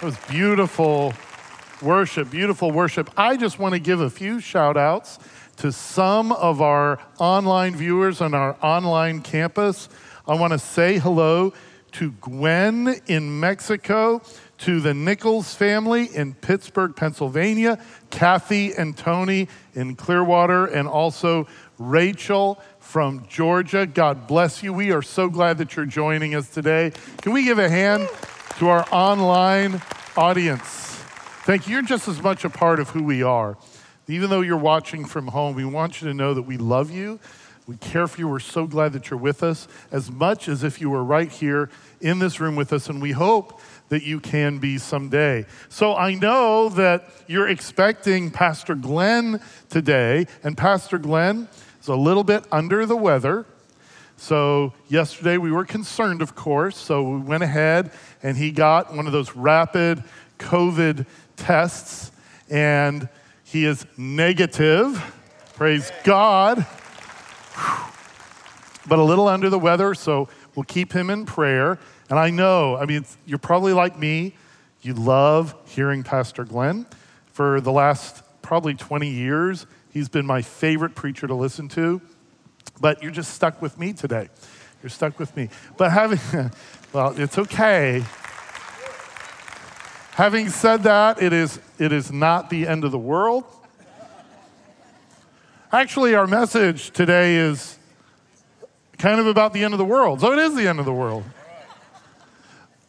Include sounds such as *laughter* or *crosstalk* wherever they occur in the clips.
It was beautiful worship, beautiful worship. I just want to give a few shout outs to some of our online viewers on our online campus. I want to say hello to Gwen in Mexico, to the Nichols family in Pittsburgh, Pennsylvania, Kathy and Tony in Clearwater, and also Rachel from Georgia. God bless you. We are so glad that you're joining us today. Can we give a hand to our online audience? Thank you. You're just as much a part of who we are. Even though you're watching from home, we want you to know that we love you. We care for you. We're so glad that you're with us as much as if you were right here in this room with us, and we hope that you can be someday. So I know that you're expecting Pastor Glenn today, and Pastor Glenn is a little bit under the weather. So, yesterday we were concerned, of course. So, we went ahead and he got one of those rapid COVID tests, and he is negative. Praise God. But a little under the weather, so we'll keep him in prayer. And I know, I mean, you're probably like me. You love hearing Pastor Glenn. For the last probably 20 years, he's been my favorite preacher to listen to. But you're just stuck with me today. You're stuck with me. But having, *laughs* well, it's okay. Having said that, it is, it is not the end of the world. Actually, our message today is kind of about the end of the world. So it is the end of the world.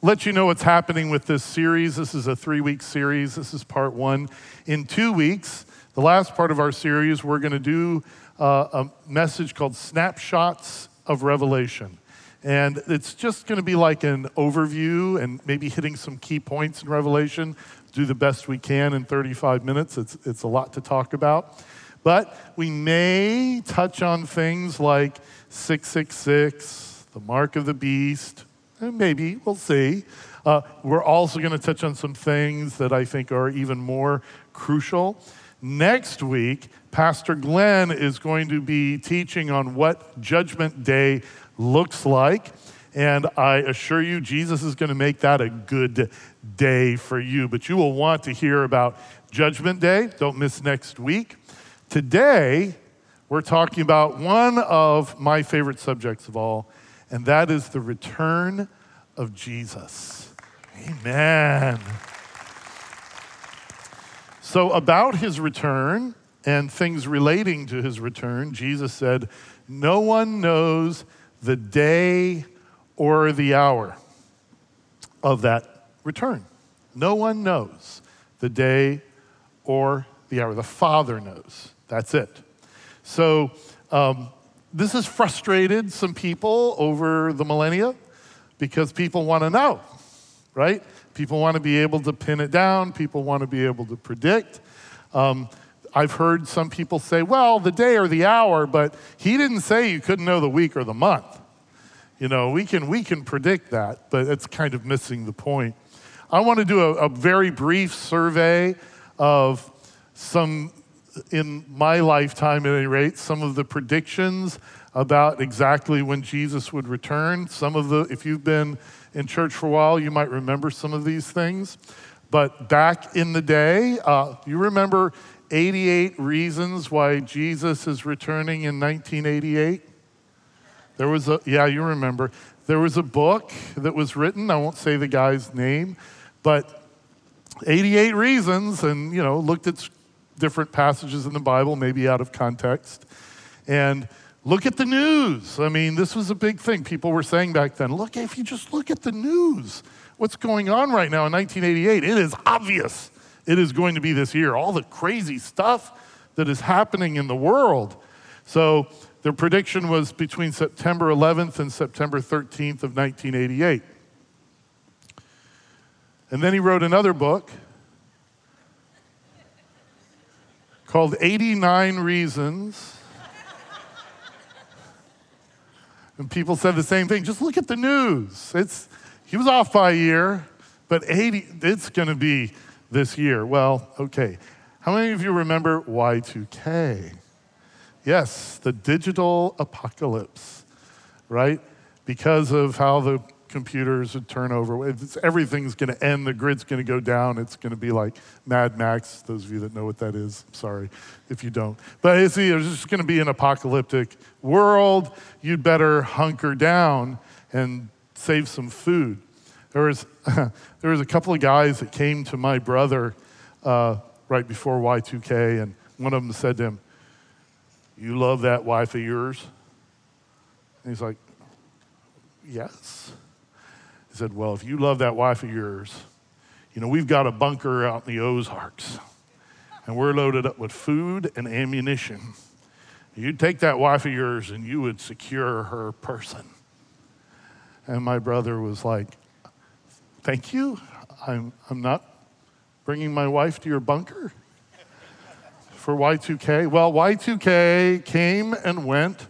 Let you know what's happening with this series. This is a three week series. This is part one. In two weeks, the last part of our series, we're going to do uh, a message called Snapshots of Revelation. And it's just going to be like an overview and maybe hitting some key points in Revelation. Do the best we can in 35 minutes. It's, it's a lot to talk about. But we may touch on things like 666, the mark of the beast, and maybe, we'll see. Uh, we're also going to touch on some things that I think are even more crucial. Next week, Pastor Glenn is going to be teaching on what Judgment Day looks like. And I assure you, Jesus is going to make that a good day for you. But you will want to hear about Judgment Day. Don't miss next week. Today, we're talking about one of my favorite subjects of all, and that is the return of Jesus. Amen. So, about his return and things relating to his return, Jesus said, No one knows the day or the hour of that return. No one knows the day or the hour. The Father knows. That's it. So, um, this has frustrated some people over the millennia because people want to know, right? People want to be able to pin it down, people want to be able to predict. Um, I've heard some people say, well, the day or the hour, but he didn't say you couldn't know the week or the month. You know, we can, we can predict that, but it's kind of missing the point. I want to do a, a very brief survey of some in my lifetime, at any rate, some of the predictions about exactly when Jesus would return. Some of the, if you've been in church for a while, you might remember some of these things. But back in the day, uh, you remember 88 reasons why Jesus is returning in 1988? There was a, yeah, you remember. There was a book that was written, I won't say the guy's name, but 88 reasons, and, you know, looked at different passages in the Bible, maybe out of context. And look at the news. I mean, this was a big thing. People were saying back then, look, if you just look at the news, what's going on right now in 1988, it is obvious it is going to be this year. All the crazy stuff that is happening in the world. So the prediction was between September 11th and September 13th of 1988. And then he wrote another book called 89 Reasons. and people said the same thing. Just look at the news. It's, he was off by a year, but 80, it's going to be this year. Well, okay. How many of you remember Y2K? Yes, the digital apocalypse, right? Because of how the computers would turn over. It's, everything's going to end. The grid's going to go down. It's going to be like Mad Max. Those of you that know what that is, sorry if you don't. But it's see, there's just going to be an apocalyptic world. You'd better hunker down and save some food. There was, *laughs* there was a couple of guys that came to my brother uh, right before Y2K, and one of them said to him, You love that wife of yours? And he's like, Yes. He said, Well, if you love that wife of yours, you know, we've got a bunker out in the Ozarks, and we're loaded up with food and ammunition. You'd take that wife of yours and you would secure her person. And my brother was like, Thank you. I'm, I'm not bringing my wife to your bunker for Y2K. Well, Y2K came and went.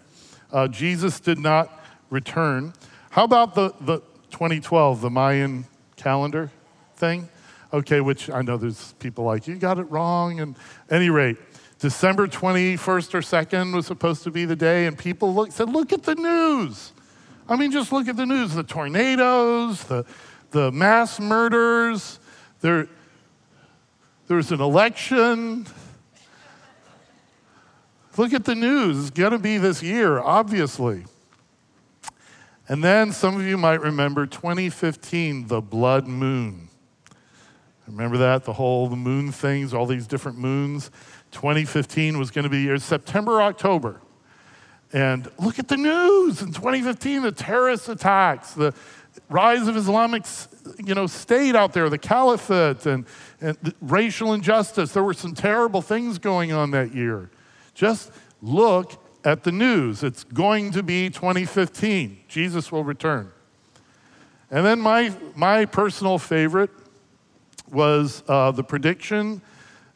Uh, Jesus did not return. How about the, the 2012, the Mayan calendar thing? Okay, which I know there's people like, you got it wrong. And any rate, December 21st or 2nd was supposed to be the day, and people look, said, look at the news. I mean, just look at the news the tornadoes, the, the mass murders. There, there's an election. Look at the news. It's going to be this year, obviously. And then some of you might remember 2015, the blood moon. Remember that? The whole the moon things, all these different moons. 2015 was going to be September, October. And look at the news in 2015, the terrorist attacks, the rise of Islamic you know, state out there, the caliphate and, and racial injustice. There were some terrible things going on that year. Just look at the news. It's going to be 2015. Jesus will return. And then my, my personal favorite was uh, the prediction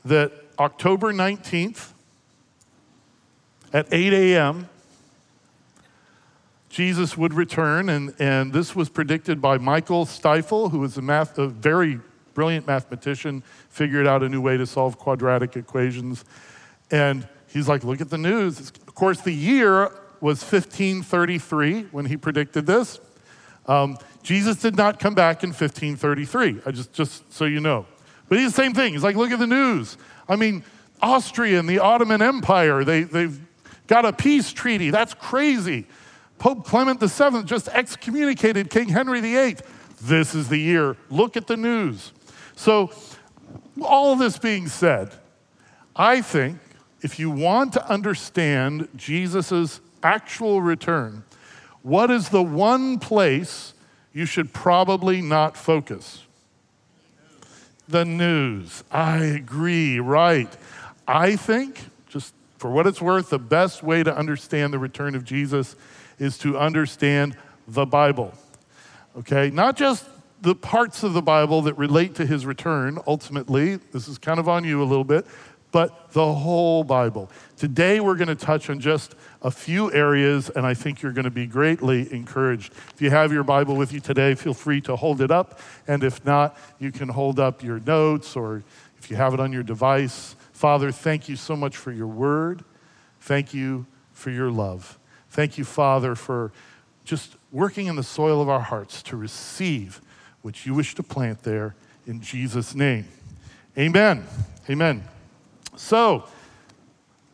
that October 19th at 8 a.m., Jesus would return. And, and this was predicted by Michael Stifel, who was a, math, a very brilliant mathematician, figured out a new way to solve quadratic equations. And he's like, look at the news. Of course, the year was 1533 when he predicted this. Um, Jesus did not come back in 1533, I just, just so you know. But he's the same thing. He's like, look at the news. I mean, Austria and the Ottoman Empire, they, they've got a peace treaty. That's crazy. Pope Clement VII just excommunicated King Henry VIII. This is the year. Look at the news. So, all this being said, I think if you want to understand Jesus' actual return, what is the one place you should probably not focus? The news. I agree, right. I think, just for what it's worth, the best way to understand the return of Jesus is to understand the Bible. Okay? Not just the parts of the Bible that relate to his return, ultimately, this is kind of on you a little bit, but the whole Bible. Today, we're going to touch on just a few areas, and I think you're going to be greatly encouraged. If you have your Bible with you today, feel free to hold it up, and if not, you can hold up your notes or if you have it on your device. Father, thank you so much for your word. Thank you for your love. Thank you, Father, for just working in the soil of our hearts to receive what you wish to plant there in Jesus' name. Amen. Amen. So,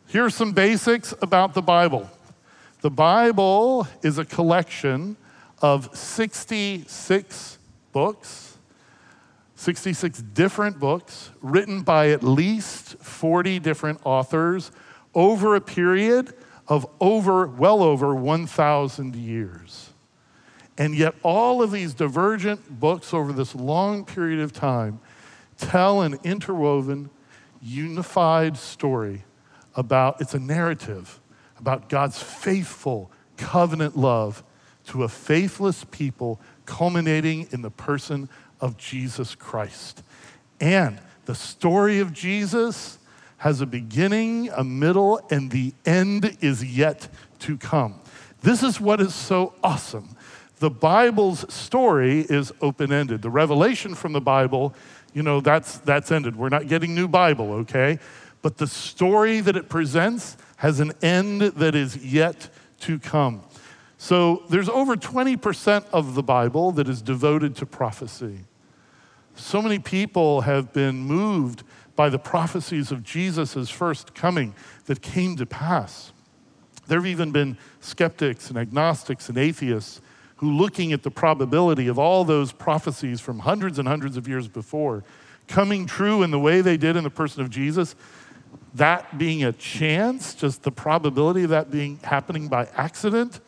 here are some basics about the Bible. The Bible is a collection of 66 books, 66 different books written by at least 40 different authors over a period of over, well over 1,000 years. And yet, all of these divergent books over this long period of time tell an interwoven, unified story about, it's a narrative about God's faithful covenant love to a faithless people, culminating in the person of Jesus Christ. And the story of Jesus has a beginning, a middle, and the end is yet to come. This is what is so awesome. The Bible's story is open ended. The revelation from the Bible, you know, that's, that's ended. We're not getting new Bible, okay? But the story that it presents has an end that is yet to come. So there's over 20% of the Bible that is devoted to prophecy. So many people have been moved by the prophecies of Jesus' first coming that came to pass. There have even been skeptics and agnostics and atheists who, looking at the probability of all those prophecies from hundreds and hundreds of years before coming true in the way they did in the person of Jesus, that being a chance, just the probability of that being happening by accident,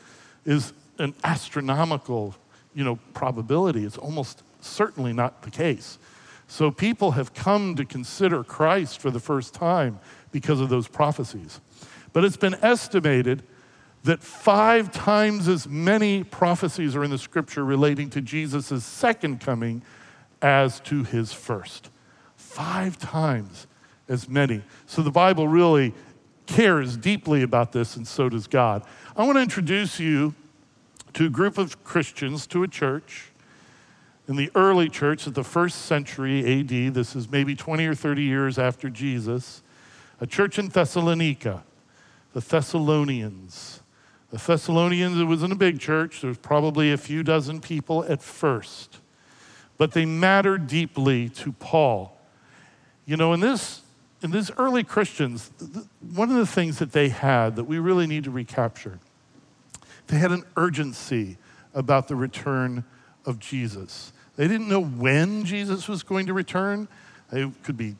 is an astronomical, you know, probability. It's almost certainly not the case. So people have come to consider Christ for the first time because of those prophecies. But it's been estimated that five times as many prophecies are in the scripture relating to Jesus' second coming as to his first. Five times as many. So the Bible really cares deeply about this, and so does God. I want to introduce you to a group of Christians, to a church. In the early church of the first century AD, this is maybe 20 or 30 years after Jesus, a church in Thessalonica, the Thessalonians. The Thessalonians, it wasn't a big church, there was probably a few dozen people at first, but they mattered deeply to Paul. You know, in this in these early Christians, one of the things that they had that we really need to recapture they had an urgency about the return of Jesus. They didn't know when Jesus was going to return. It could be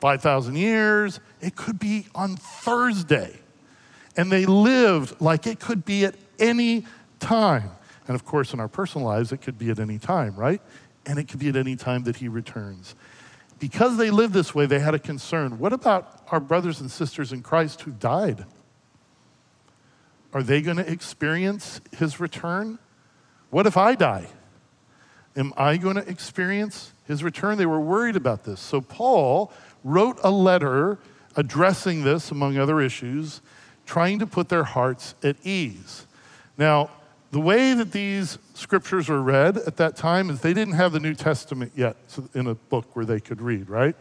5,000 years, it could be on Thursday. And they lived like it could be at any time. And of course, in our personal lives, it could be at any time, right? And it could be at any time that he returns. Because they lived this way, they had a concern. What about our brothers and sisters in Christ who died? Are they going to experience his return? What if I die? Am I going to experience his return? They were worried about this. So Paul wrote a letter addressing this, among other issues, trying to put their hearts at ease. Now, the way that these scriptures were read at that time is they didn't have the New Testament yet in a book where they could read, right?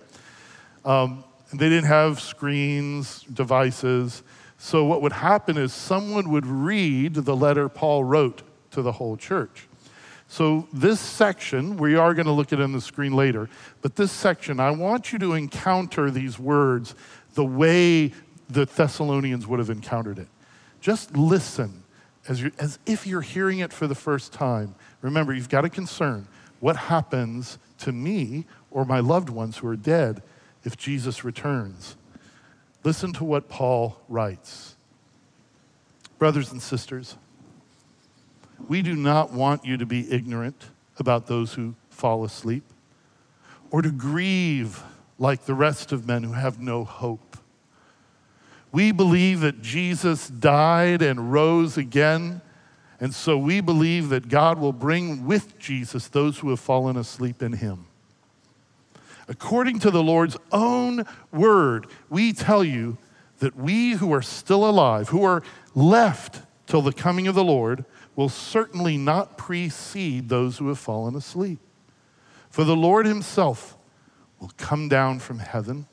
Um, they didn't have screens, devices. So, what would happen is someone would read the letter Paul wrote to the whole church. So, this section, we are going to look at it on the screen later, but this section, I want you to encounter these words the way the Thessalonians would have encountered it. Just listen as, as if you're hearing it for the first time. Remember, you've got a concern. What happens to me or my loved ones who are dead if Jesus returns? Listen to what Paul writes. Brothers and sisters, we do not want you to be ignorant about those who fall asleep or to grieve like the rest of men who have no hope. We believe that Jesus died and rose again, and so we believe that God will bring with Jesus those who have fallen asleep in him. According to the Lord's own word, we tell you that we who are still alive, who are left till the coming of the Lord, will certainly not precede those who have fallen asleep. For the Lord himself will come down from heaven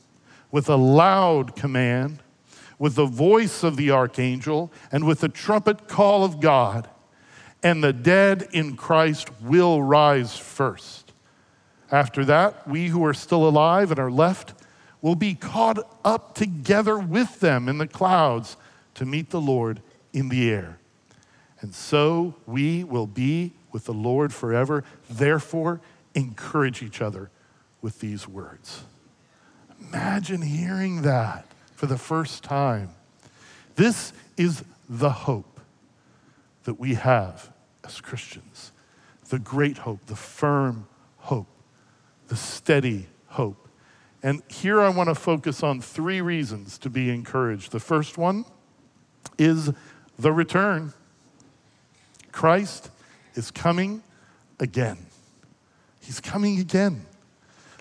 with a loud command, with the voice of the archangel, and with the trumpet call of God, and the dead in Christ will rise first. After that, we who are still alive and are left will be caught up together with them in the clouds to meet the Lord in the air. And so we will be with the Lord forever. Therefore, encourage each other with these words. Imagine hearing that for the first time. This is the hope that we have as Christians the great hope, the firm hope the steady hope. And here I want to focus on three reasons to be encouraged. The first one is the return. Christ is coming again. He's coming again.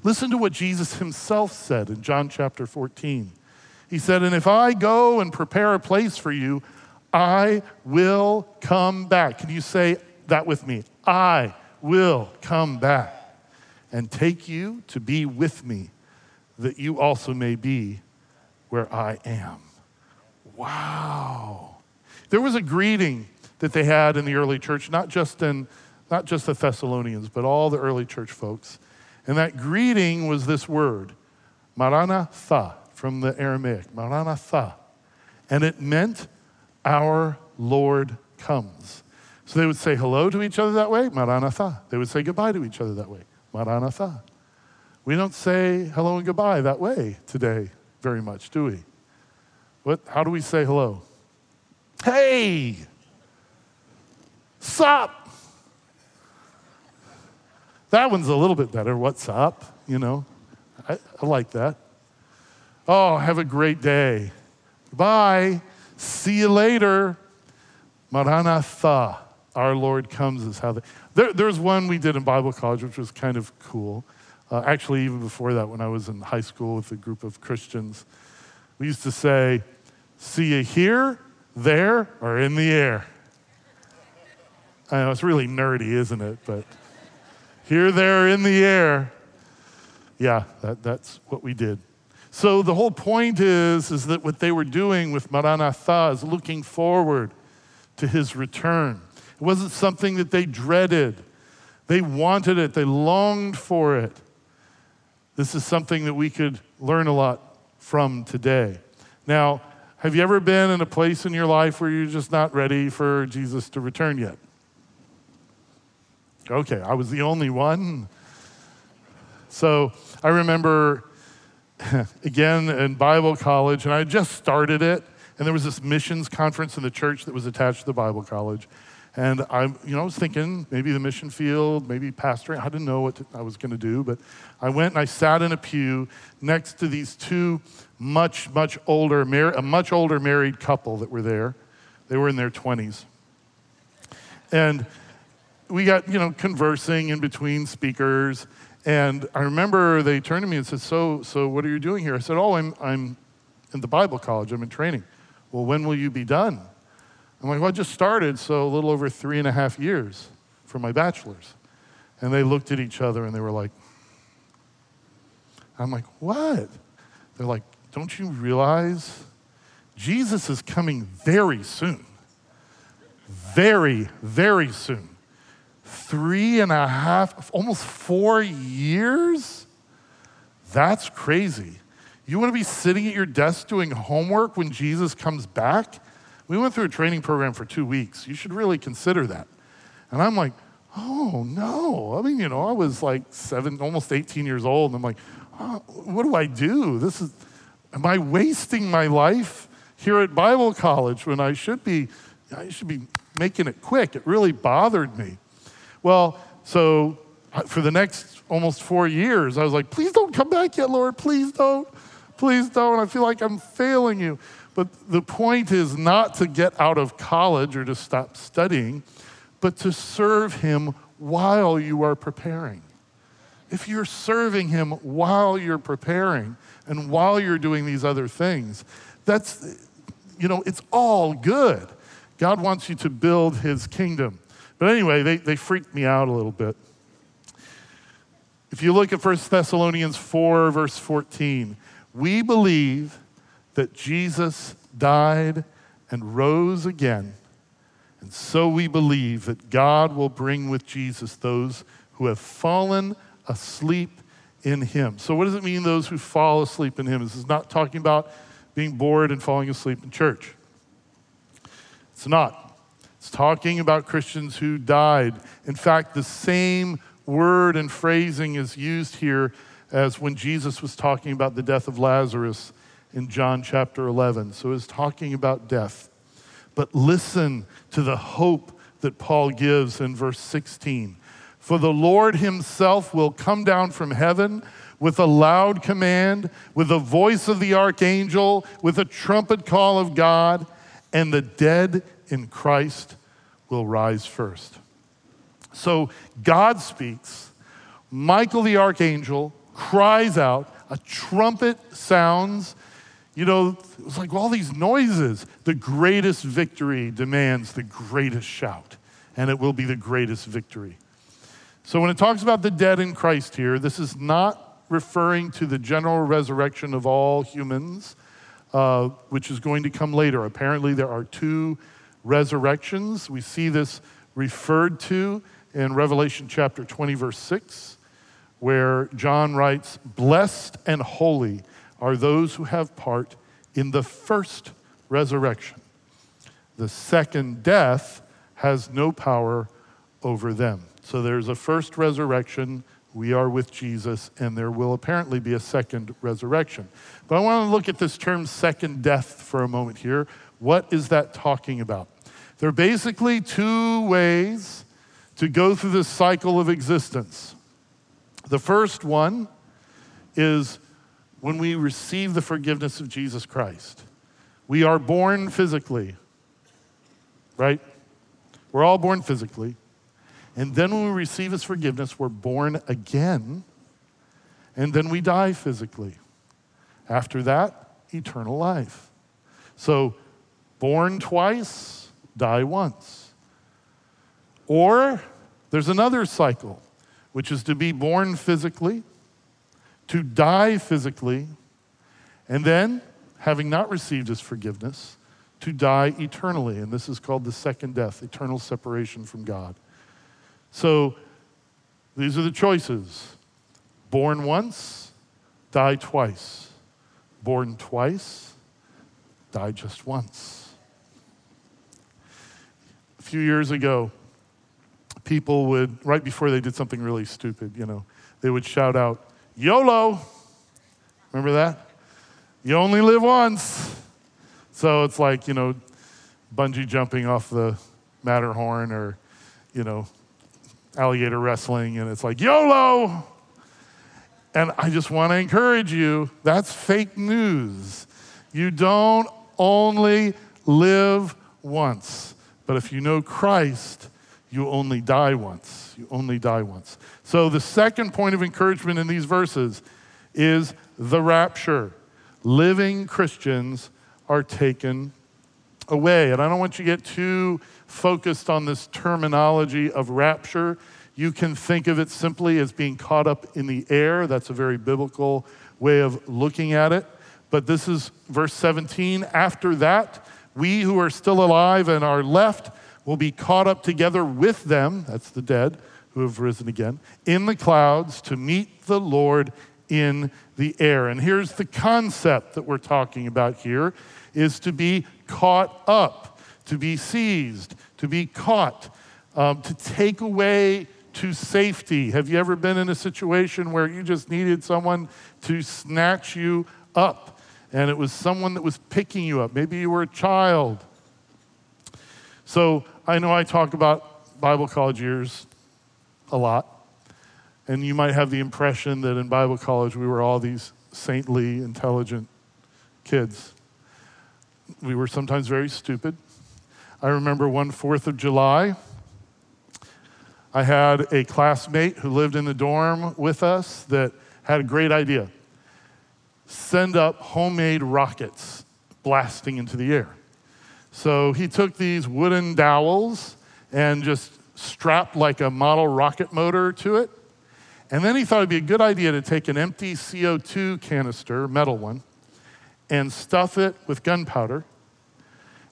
Listen to what Jesus himself said in John chapter 14. He said, And if I go and prepare a place for you, I will come back. Can you say that with me? I will come back and take you to be with me, that you also may be where I am. Wow. There was a greeting that they had in the early church, not just in not just the Thessalonians, but all the early church folks. And that greeting was this word, Maranatha, from the Aramaic, Maranatha. And it meant our Lord comes. So they would say hello to each other that way, Maranatha. They would say goodbye to each other that way, Maranatha. We don't say hello and goodbye that way today very much, do we? What, how do we say hello? Hey! Sup? That one's a little bit better. What's up? You know, I, I like that. Oh, have a great day. Bye. See you later. Maranatha. Our Lord comes is how they. There, there's one we did in Bible college, which was kind of cool. Uh, actually, even before that, when I was in high school with a group of Christians, we used to say, See you here, there, or in the air. I know it's really nerdy, isn't it? But here, there, in the air. Yeah, that, that's what we did. So the whole point is, is that what they were doing with Maranatha is looking forward to his return. It wasn't something that they dreaded. They wanted it, they longed for it. This is something that we could learn a lot from today. Now, have you ever been in a place in your life where you're just not ready for Jesus to return yet? Okay, I was the only one. So I remember, *laughs* again, in Bible college, and I just started it, and there was this missions conference in the church that was attached to the Bible college. And I, you know, I was thinking maybe the mission field, maybe pastoring. I didn't know what to, I was going to do, but I went and I sat in a pew next to these two much, much older, mar- a much older married couple that were there. They were in their 20s. And we got, you know, conversing in between speakers. And I remember they turned to me and said, So, so what are you doing here? I said, Oh, I'm, I'm in the Bible college, I'm in training. Well, when will you be done? I'm like, Well, I just started, so a little over three and a half years for my bachelor's. And they looked at each other and they were like, I'm like, What? They're like, Don't you realize Jesus is coming very soon? Very, very soon three and a half, almost four years? That's crazy. You want to be sitting at your desk doing homework when Jesus comes back? We went through a training program for two weeks. You should really consider that. And I'm like, oh no. I mean, you know, I was like seven, almost 18 years old. And I'm like, oh, what do I do? This is, am I wasting my life here at Bible college when I should be, I should be making it quick? It really bothered me. Well, so for the next almost four years, I was like, please don't come back yet, Lord. Please don't. Please don't. I feel like I'm failing you. But the point is not to get out of college or to stop studying, but to serve Him while you are preparing. If you're serving Him while you're preparing and while you're doing these other things, that's, you know, it's all good. God wants you to build His kingdom. But anyway, they, they freaked me out a little bit. If you look at 1 Thessalonians 4, verse 14, we believe that Jesus died and rose again. And so we believe that God will bring with Jesus those who have fallen asleep in him. So, what does it mean, those who fall asleep in him? This is not talking about being bored and falling asleep in church. It's not. It's talking about Christians who died. In fact, the same word and phrasing is used here as when Jesus was talking about the death of Lazarus in John chapter 11. So it's talking about death. But listen to the hope that Paul gives in verse 16. For the Lord himself will come down from heaven with a loud command, with the voice of the archangel, with a trumpet call of God, and the dead in Christ will rise first. So God speaks, Michael the archangel cries out, a trumpet sounds. You know, it's like all these noises. The greatest victory demands the greatest shout, and it will be the greatest victory. So when it talks about the dead in Christ here, this is not referring to the general resurrection of all humans, uh, which is going to come later. Apparently, there are two resurrections. We see this referred to in Revelation chapter 20, verse 6, where John writes, Blessed and holy are those who have part in the first resurrection. The second death has no power over them. So there's a first resurrection. We are with Jesus, and there will apparently be a second resurrection. But I want to look at this term second death for a moment here. What is that talking about? There are basically two ways to go through this cycle of existence. The first one is when we receive the forgiveness of Jesus Christ. We are born physically, right? We're all born physically. And then when we receive his forgiveness, we're born again. And then we die physically. After that, eternal life. So, born twice, die once. Or there's another cycle, which is to be born physically, to die physically, and then, having not received his forgiveness, to die eternally. And this is called the second death, eternal separation from God. So these are the choices born once, die twice. Born twice, die just once. Few years ago, people would, right before they did something really stupid, you know, they would shout out, YOLO. Remember that? You only live once. So it's like, you know, bungee jumping off the Matterhorn or, you know, alligator wrestling, and it's like, YOLO! And I just want to encourage you that's fake news. You don't only live once, but if you know Christ, you only die once. You only die once. So, the second point of encouragement in these verses is the rapture. Living Christians are taken away. And I don't want you to get too focused on this terminology of rapture. You can think of it simply as being caught up in the air. That's a very biblical way of looking at it. But this is verse 17. After that, we who are still alive and are left will be caught up together with them, that's the dead who have risen again, in the clouds to meet the Lord in the air. And here's the concept that we're talking about here is to be caught up to be seized, to be caught, um, to take away to safety. Have you ever been in a situation where you just needed someone to snatch you up? And it was someone that was picking you up. Maybe you were a child. So I know I talk about Bible college years a lot. And you might have the impression that in Bible college we were all these saintly, intelligent kids. We were sometimes very stupid. I remember one Fourth of July. I had a classmate who lived in the dorm with us that had a great idea send up homemade rockets blasting into the air. So he took these wooden dowels and just strapped like a model rocket motor to it. And then he thought it'd be a good idea to take an empty CO2 canister, metal one, and stuff it with gunpowder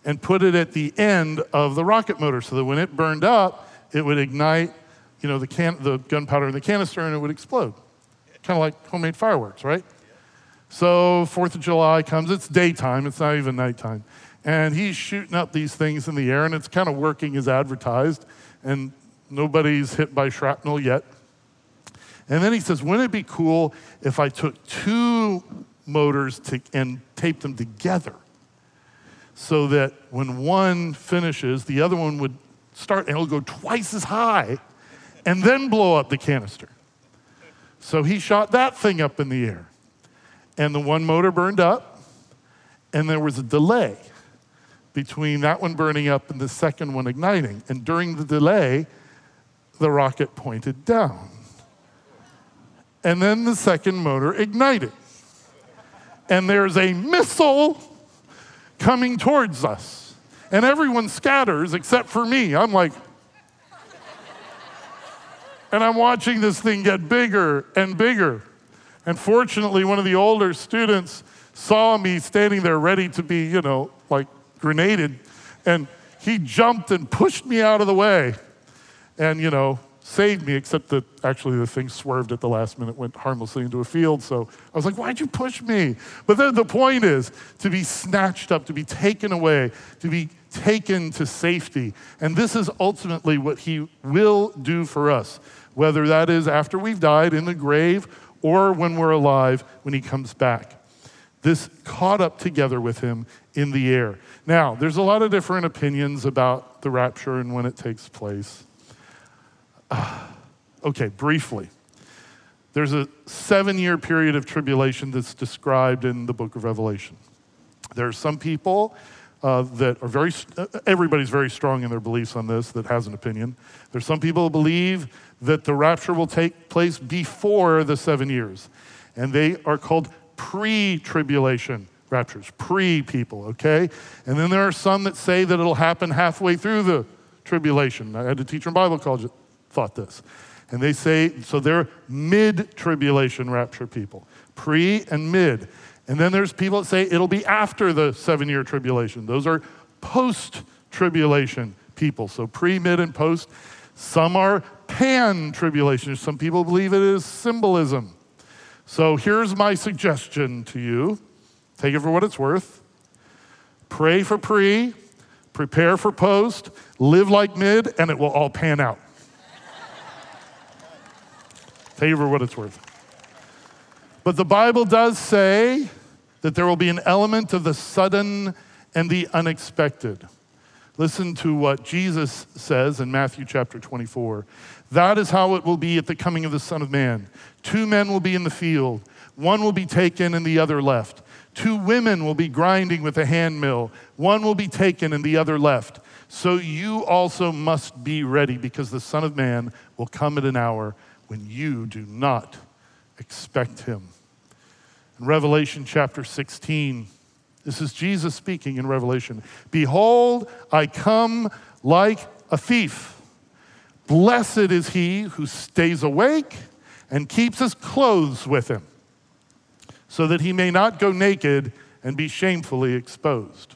and put it at the end of the rocket motor so that when it burned up, it would ignite, you know, the, can- the gunpowder in the canister and it would explode. Kind of like homemade fireworks, right? So, 4th of July comes, it's daytime, it's not even nighttime. And he's shooting up these things in the air, and it's kind of working as advertised, and nobody's hit by shrapnel yet. And then he says, Wouldn't it be cool if I took two motors to, and taped them together? so that when one finishes, the other one would start and it'll go twice as high and then blow up the canister. So he shot that thing up in the air. And the one motor burned up, and there was a delay between that one burning up and the second one igniting. And during the delay, the rocket pointed down. And then the second motor ignited. And there's a missile coming towards us. And everyone scatters except for me. I'm like, and I'm watching this thing get bigger and bigger. And fortunately, one of the older students saw me standing there ready to be, you know, like grenaded. And he jumped and pushed me out of the way and, you know, saved me, except that actually the thing swerved at the last minute, went harmlessly into a field. So I was like, why'd you push me? But then the point is to be snatched up, to be taken away, to be taken to safety. And this is ultimately what he will do for us, whether that is after we've died in the grave or when we're alive when he comes back. This caught up together with him in the air. Now, there's a lot of different opinions about the rapture and when it takes place. Uh, *sighs* okay, briefly. There's a seven year period of tribulation that's described in the book of Revelation. There are some people uh, that are very, uh, everybody's very strong in their beliefs on this that has an opinion. There's some people who believe that the rapture will take place before the seven years, and they are called pre tribulation raptures, pre people, okay? And then there are some that say that it'll happen halfway through the tribulation. I had a teacher in Bible college that thought this. And they say, so they're mid tribulation rapture people, pre and mid. And then there's people that say it'll be after the seven year tribulation. Those are post tribulation people. So pre, mid, and post. Some are pan tribulation. Some people believe it is symbolism. So here's my suggestion to you take it for what it's worth. Pray for pre, prepare for post, live like mid, and it will all pan out. take it for what it's worth. But the Bible does say that there will be an element of the sudden and the unexpected. Listen to what Jesus says in Matthew chapter 24. That is how it will be at the coming of the Son of Man. Two men will be in the field, one will be taken and the other left. Two women will be grinding with a hand mill, one will be taken and the other left. So you also must be ready because the Son of Man will come at an hour when you do not expect him. In Revelation chapter 16, this is Jesus speaking in Revelation Behold, I come like a thief. Blessed is he who stays awake and keeps his clothes with him, so that he may not go naked and be shamefully exposed.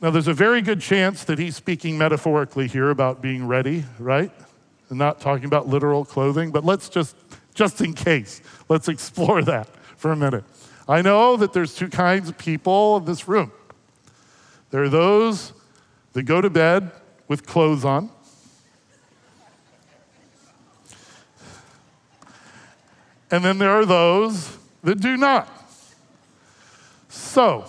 Now, there's a very good chance that he's speaking metaphorically here about being ready, right? And not talking about literal clothing, but let's just, just in case, let's explore that for a minute. I know that there's two kinds of people in this room. There are those that go to bed with clothes on. And then there are those that do not. So,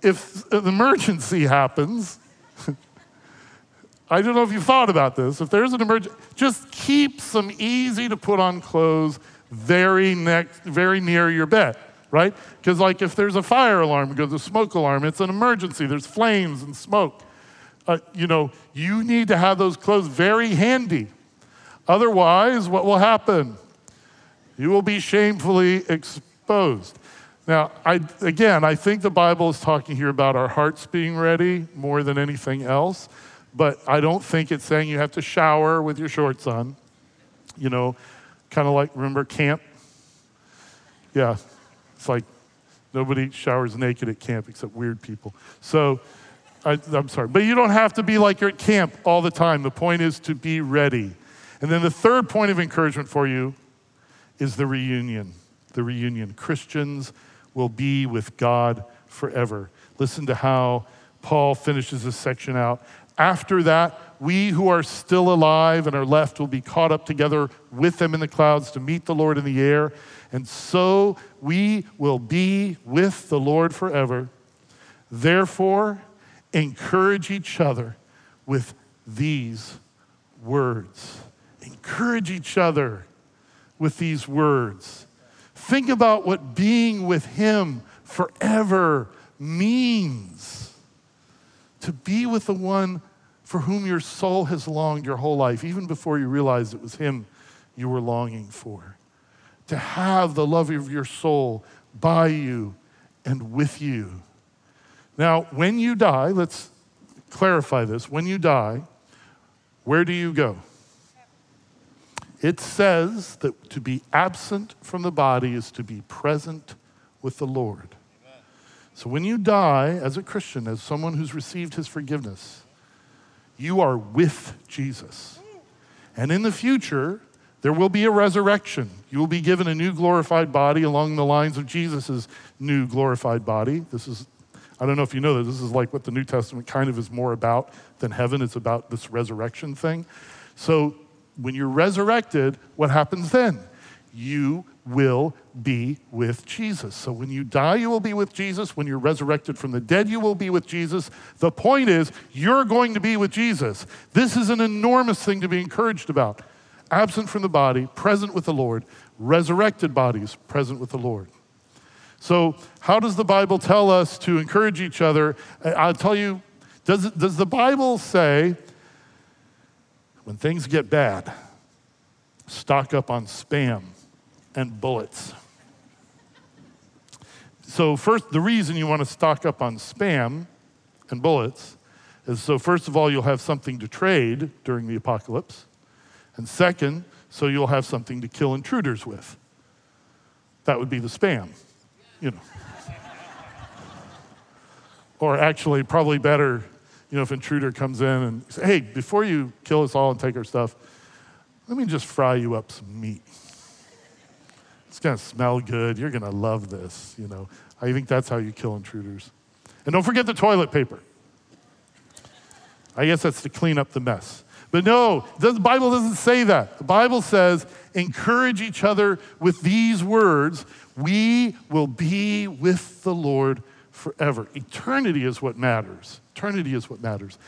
if an emergency happens, *laughs* I don't know if you thought about this. If there's an emergency, just keep some easy to put on clothes very next, very near your bed, right? Because like if there's a fire alarm, because a smoke alarm, it's an emergency. There's flames and smoke. Uh, you know, you need to have those clothes very handy. Otherwise, what will happen? You will be shamefully exposed. Now, I, again, I think the Bible is talking here about our hearts being ready more than anything else, but I don't think it's saying you have to shower with your shorts on. You know, Kind of like, remember camp? Yeah, it's like nobody showers naked at camp except weird people. So, I, am sorry. But you don't have to be like you're at camp all the time. The point is to be ready. And then the third point of encouragement for you is the reunion. The reunion. Christians will be with God forever. Listen to how Paul finishes this section out. After that, we who are still alive and are left will be caught up together with them in the clouds to meet the Lord in the air. And so we will be with the Lord forever. Therefore, encourage each other with these words. Encourage each other with these words. Think about what being with Him forever means. To be with the one for whom your soul has longed your whole life, even before you realized it was Him you were longing for. To have the love of your soul by you and with you. Now, when you die, let's clarify this. When you die, where do you go? It says that to be absent from the body is to be present with the Lord. So when you die as a Christian, as someone who's received his forgiveness, you are with Jesus. And in the future, there will be a resurrection. You will be given a new glorified body along the lines of Jesus' new glorified body. This is, I don't know if you know that, this is like what the New Testament kind of is more about than heaven. It's about this resurrection thing. So when you're resurrected, what happens then? You will be with Jesus. So when you die, you will be with Jesus. When you're resurrected from the dead, you will be with Jesus. The point is, you're going to be with Jesus. This is an enormous thing to be encouraged about. Absent from the body, present with the Lord, resurrected bodies, present with the Lord. So, how does the Bible tell us to encourage each other? I'll tell you, does, does the Bible say when things get bad, stock up on spam? And bullets. So, first, the reason you want to stock up on spam and bullets is so, first of all, you'll have something to trade during the apocalypse. And second, so you'll have something to kill intruders with. That would be the spam, you know. *laughs* or actually, probably better, you know, if intruder comes in and say, hey, before you kill us all and take our stuff, let me just fry you up some meat. It's going to smell good. You're going to love this, you know. I think that's how you kill intruders. And don't forget the toilet paper. I guess that's to clean up the mess. But no, the Bible doesn't say that. The Bible says, encourage each other with these words we will be with the Lord forever. Eternity is what matters. Eternity is what matters.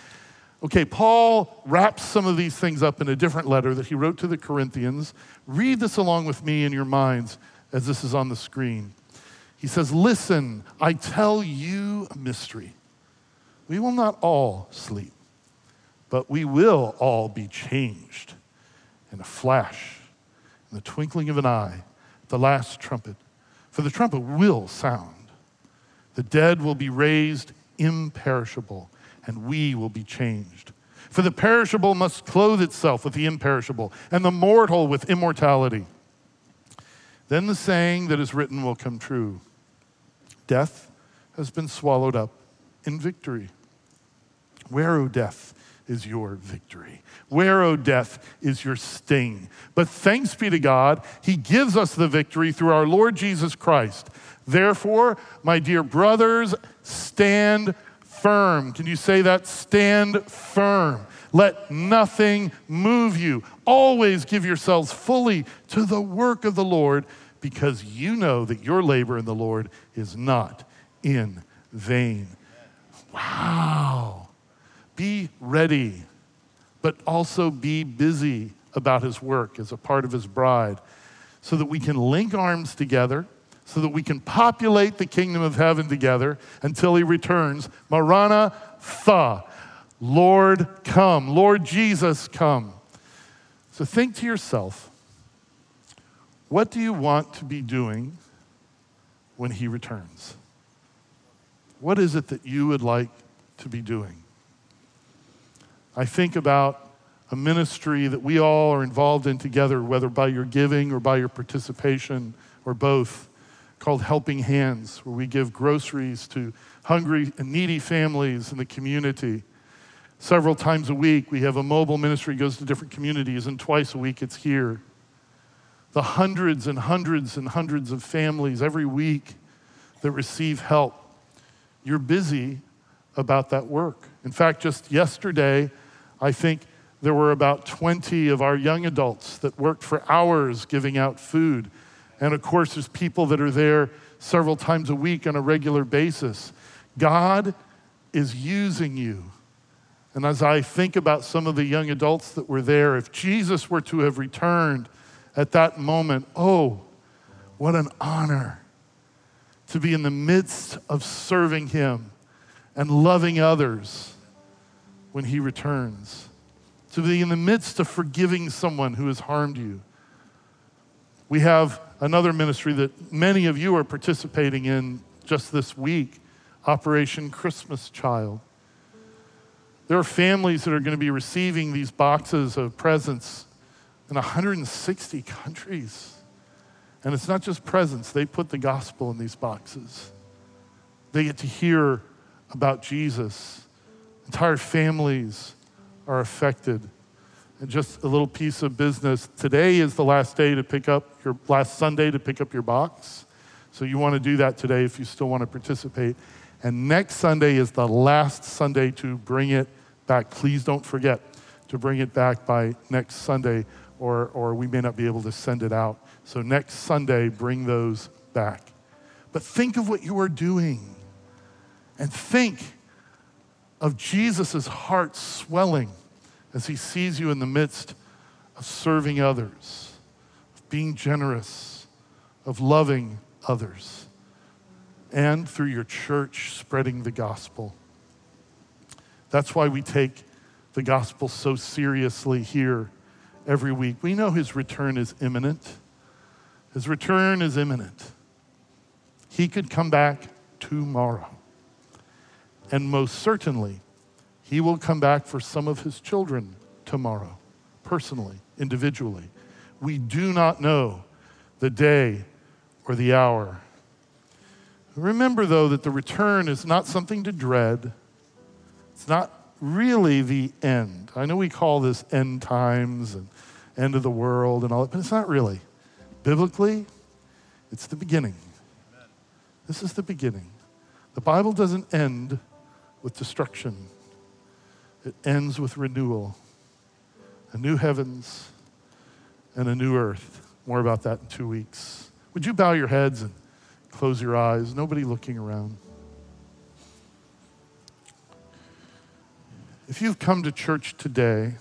Okay, Paul wraps some of these things up in a different letter that he wrote to the Corinthians. Read this along with me in your minds as this is on the screen. He says, Listen, I tell you a mystery. We will not all sleep, but we will all be changed in a flash, in the twinkling of an eye, the last trumpet. For the trumpet will sound. The dead will be raised imperishable and we will be changed. For the perishable must clothe itself with the imperishable, and the mortal with immortality. Then the saying that is written will come true Death has been swallowed up in victory. Where, O death, is your victory? Where, O death, is your sting? But thanks be to God, He gives us the victory through our Lord Jesus Christ. Therefore, my dear brothers, stand firm. Can you say that? Stand firm. Let nothing move you. Always give yourselves fully to the work of the Lord because you know that your labor in the Lord is not in vain. Wow. Be ready, but also be busy about his work as a part of his bride so that we can link arms together so that we can populate the kingdom of heaven together until he returns. Marana Maranatha, Lord, come. Lord Jesus, come. So think to yourself what do you want to be doing when he returns? What is it that you would like to be doing? I think about a ministry that we all are involved in together, whether by your giving or by your participation or both called Helping Hands, where we give groceries to hungry and needy families in the community. Several times a week, we have a mobile ministry goes to different communities, and twice a week it's here. The hundreds and hundreds and hundreds of families every week that receive help. You're busy about that work. In fact, just yesterday, I think there were about 20 of our young adults that worked for hours giving out food and of course, there's people that are there several times a week on a regular basis. God is using you. And as I think about some of the young adults that were there, if Jesus were to have returned at that moment, oh, what an honor to be in the midst of serving Him and loving others when He returns, to be in the midst of forgiving someone who has harmed you. We have another ministry that many of you are participating in just this week Operation Christmas Child. There are families that are going to be receiving these boxes of presents in 160 countries. And it's not just presents, they put the gospel in these boxes. They get to hear about Jesus. Entire families are affected. Just a little piece of business. Today is the last day to pick up your last Sunday to pick up your box. So you want to do that today if you still want to participate. And next Sunday is the last Sunday to bring it back. Please don't forget to bring it back by next Sunday, or, or we may not be able to send it out. So next Sunday, bring those back. But think of what you are doing and think of Jesus' heart swelling as he sees you in the midst of serving others, of being generous, of loving others, and through your church spreading the gospel. That's why we take the gospel so seriously here every week. We know his return is imminent. His return is imminent. He could come back tomorrow. And most certainly, he will come back for some of his children tomorrow, personally, individually. We do not know the day or the hour. Remember, though, that the return is not something to dread. It's not really the end. I know we call this end times and end of the world and all that, but it's not really. Biblically, it's the beginning. This is the beginning. The Bible doesn't end with destruction, it ends with renewal. A new heavens and a new earth. More about that in two weeks. Would you bow your heads and close your eyes? Nobody looking around. If you've come to church today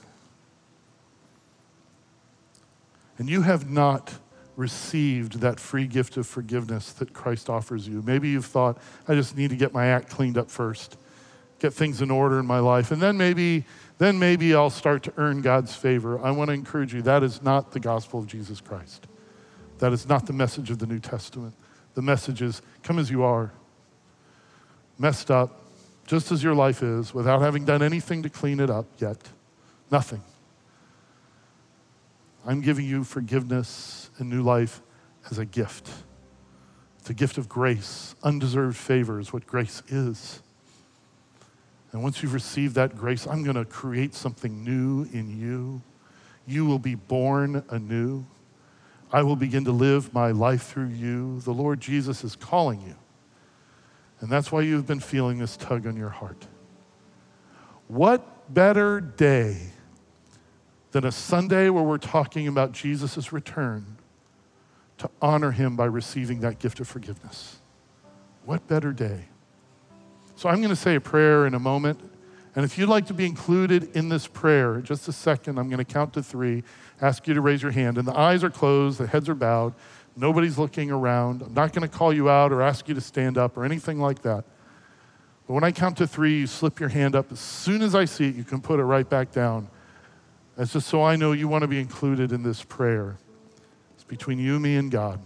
and you have not received that free gift of forgiveness that Christ offers you, maybe you've thought, I just need to get my act cleaned up first, get things in order in my life, and then maybe, then maybe I'll start to earn God's favor. I want to encourage you, that is not the gospel of Jesus Christ. That is not the message of the New Testament. The message is come as you are, messed up, just as your life is, without having done anything to clean it up yet. Nothing. I'm giving you forgiveness and new life as a gift. It's a gift of grace. Undeserved favor is what grace is. And once you've received that grace, I'm going to create something new in you. You will be born anew. I will begin to live my life through you. The Lord Jesus is calling you. And that's why you've been feeling this tug on your heart. What better day than a Sunday where we're talking about Jesus' return to honor him by receiving that gift of forgiveness? What better day? So I'm going to say a prayer in a moment. And if you'd like to be included in this prayer, just a second, I'm going to count to three, ask you to raise your hand. And the eyes are closed, the heads are bowed. Nobody's looking around. I'm not going to call you out or ask you to stand up or anything like that. But when I count to three, you slip your hand up. As soon as I see it, you can put it right back down. That's just so I know you want to be included in this prayer. It's between you, me, and God.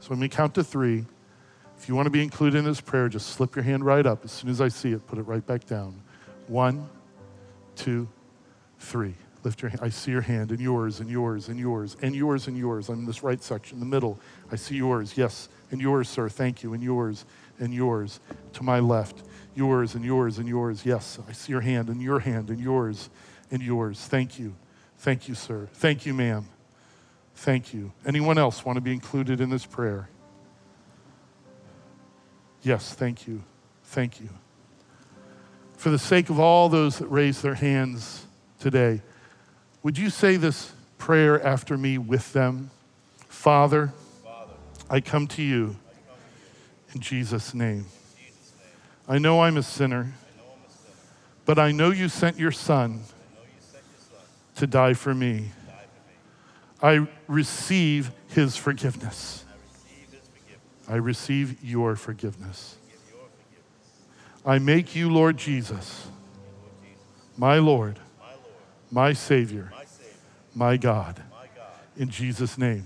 So when we count to three, if you want to be included in this prayer, just slip your hand right up. As soon as I see it, put it right back down. One, two, three. Lift your hand. I see your hand and yours and yours and yours and yours and yours. I'm in this right section, the middle. I see yours. Yes. And yours, sir. Thank you. And yours and yours. To my left. Yours and yours and yours. Yes. I see your hand and your hand and yours and yours. Thank you. Thank you, sir. Thank you, ma'am. Thank you. Anyone else want to be included in this prayer? Yes. Thank you. Thank you. For the sake of all those that raise their hands today, would you say this prayer after me with them? Father, Father I come to you in Jesus' name. I know I'm a sinner, but I know you sent your son to die for me. I receive his forgiveness. I receive your forgiveness. I make you, Lord Jesus, my Lord my Savior, my God. In Jesus' name.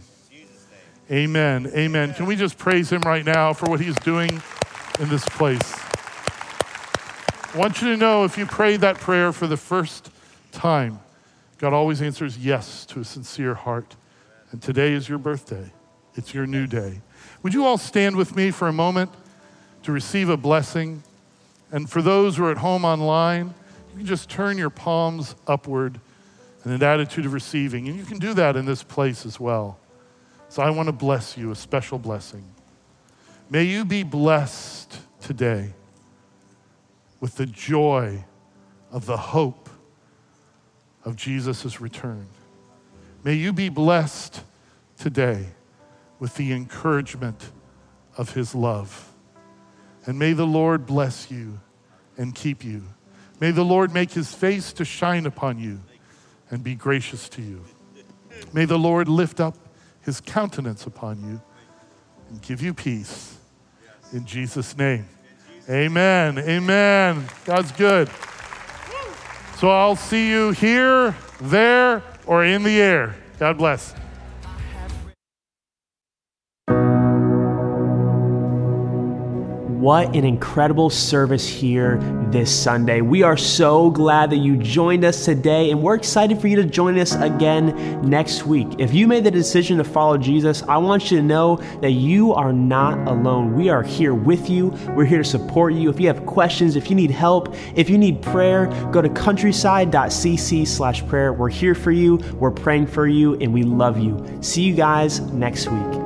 Amen. Amen. Can we just praise him right now for what he's doing in this place? I want you to know if you pray that prayer for the first time, God always answers yes to a sincere heart. And today is your birthday, it's your new day. Would you all stand with me for a moment? to receive a blessing. And for those who are at home online, you can just turn your palms upward in an attitude of receiving. And you can do that in this place as well. So I want to bless you, a special blessing. May you be blessed today with the joy of the hope of Jesus' return. May you be blessed today with the encouragement of his love. And may the Lord bless you and keep you. May the Lord make his face to shine upon you and be gracious to you. May the Lord lift up his countenance upon you and give you peace. In Jesus' name. Amen. Amen. God's good. So I'll see you here, there, or in the air. God bless. What an incredible service here this Sunday. We are so glad that you joined us today, and we're excited for you to join us again next week. If you made the decision to follow Jesus, I want you to know that you are not alone. We are here with you, we're here to support you. If you have questions, if you need help, if you need prayer, go to countryside.cc slash prayer. We're here for you, we're praying for you, and we love you. See you guys next week.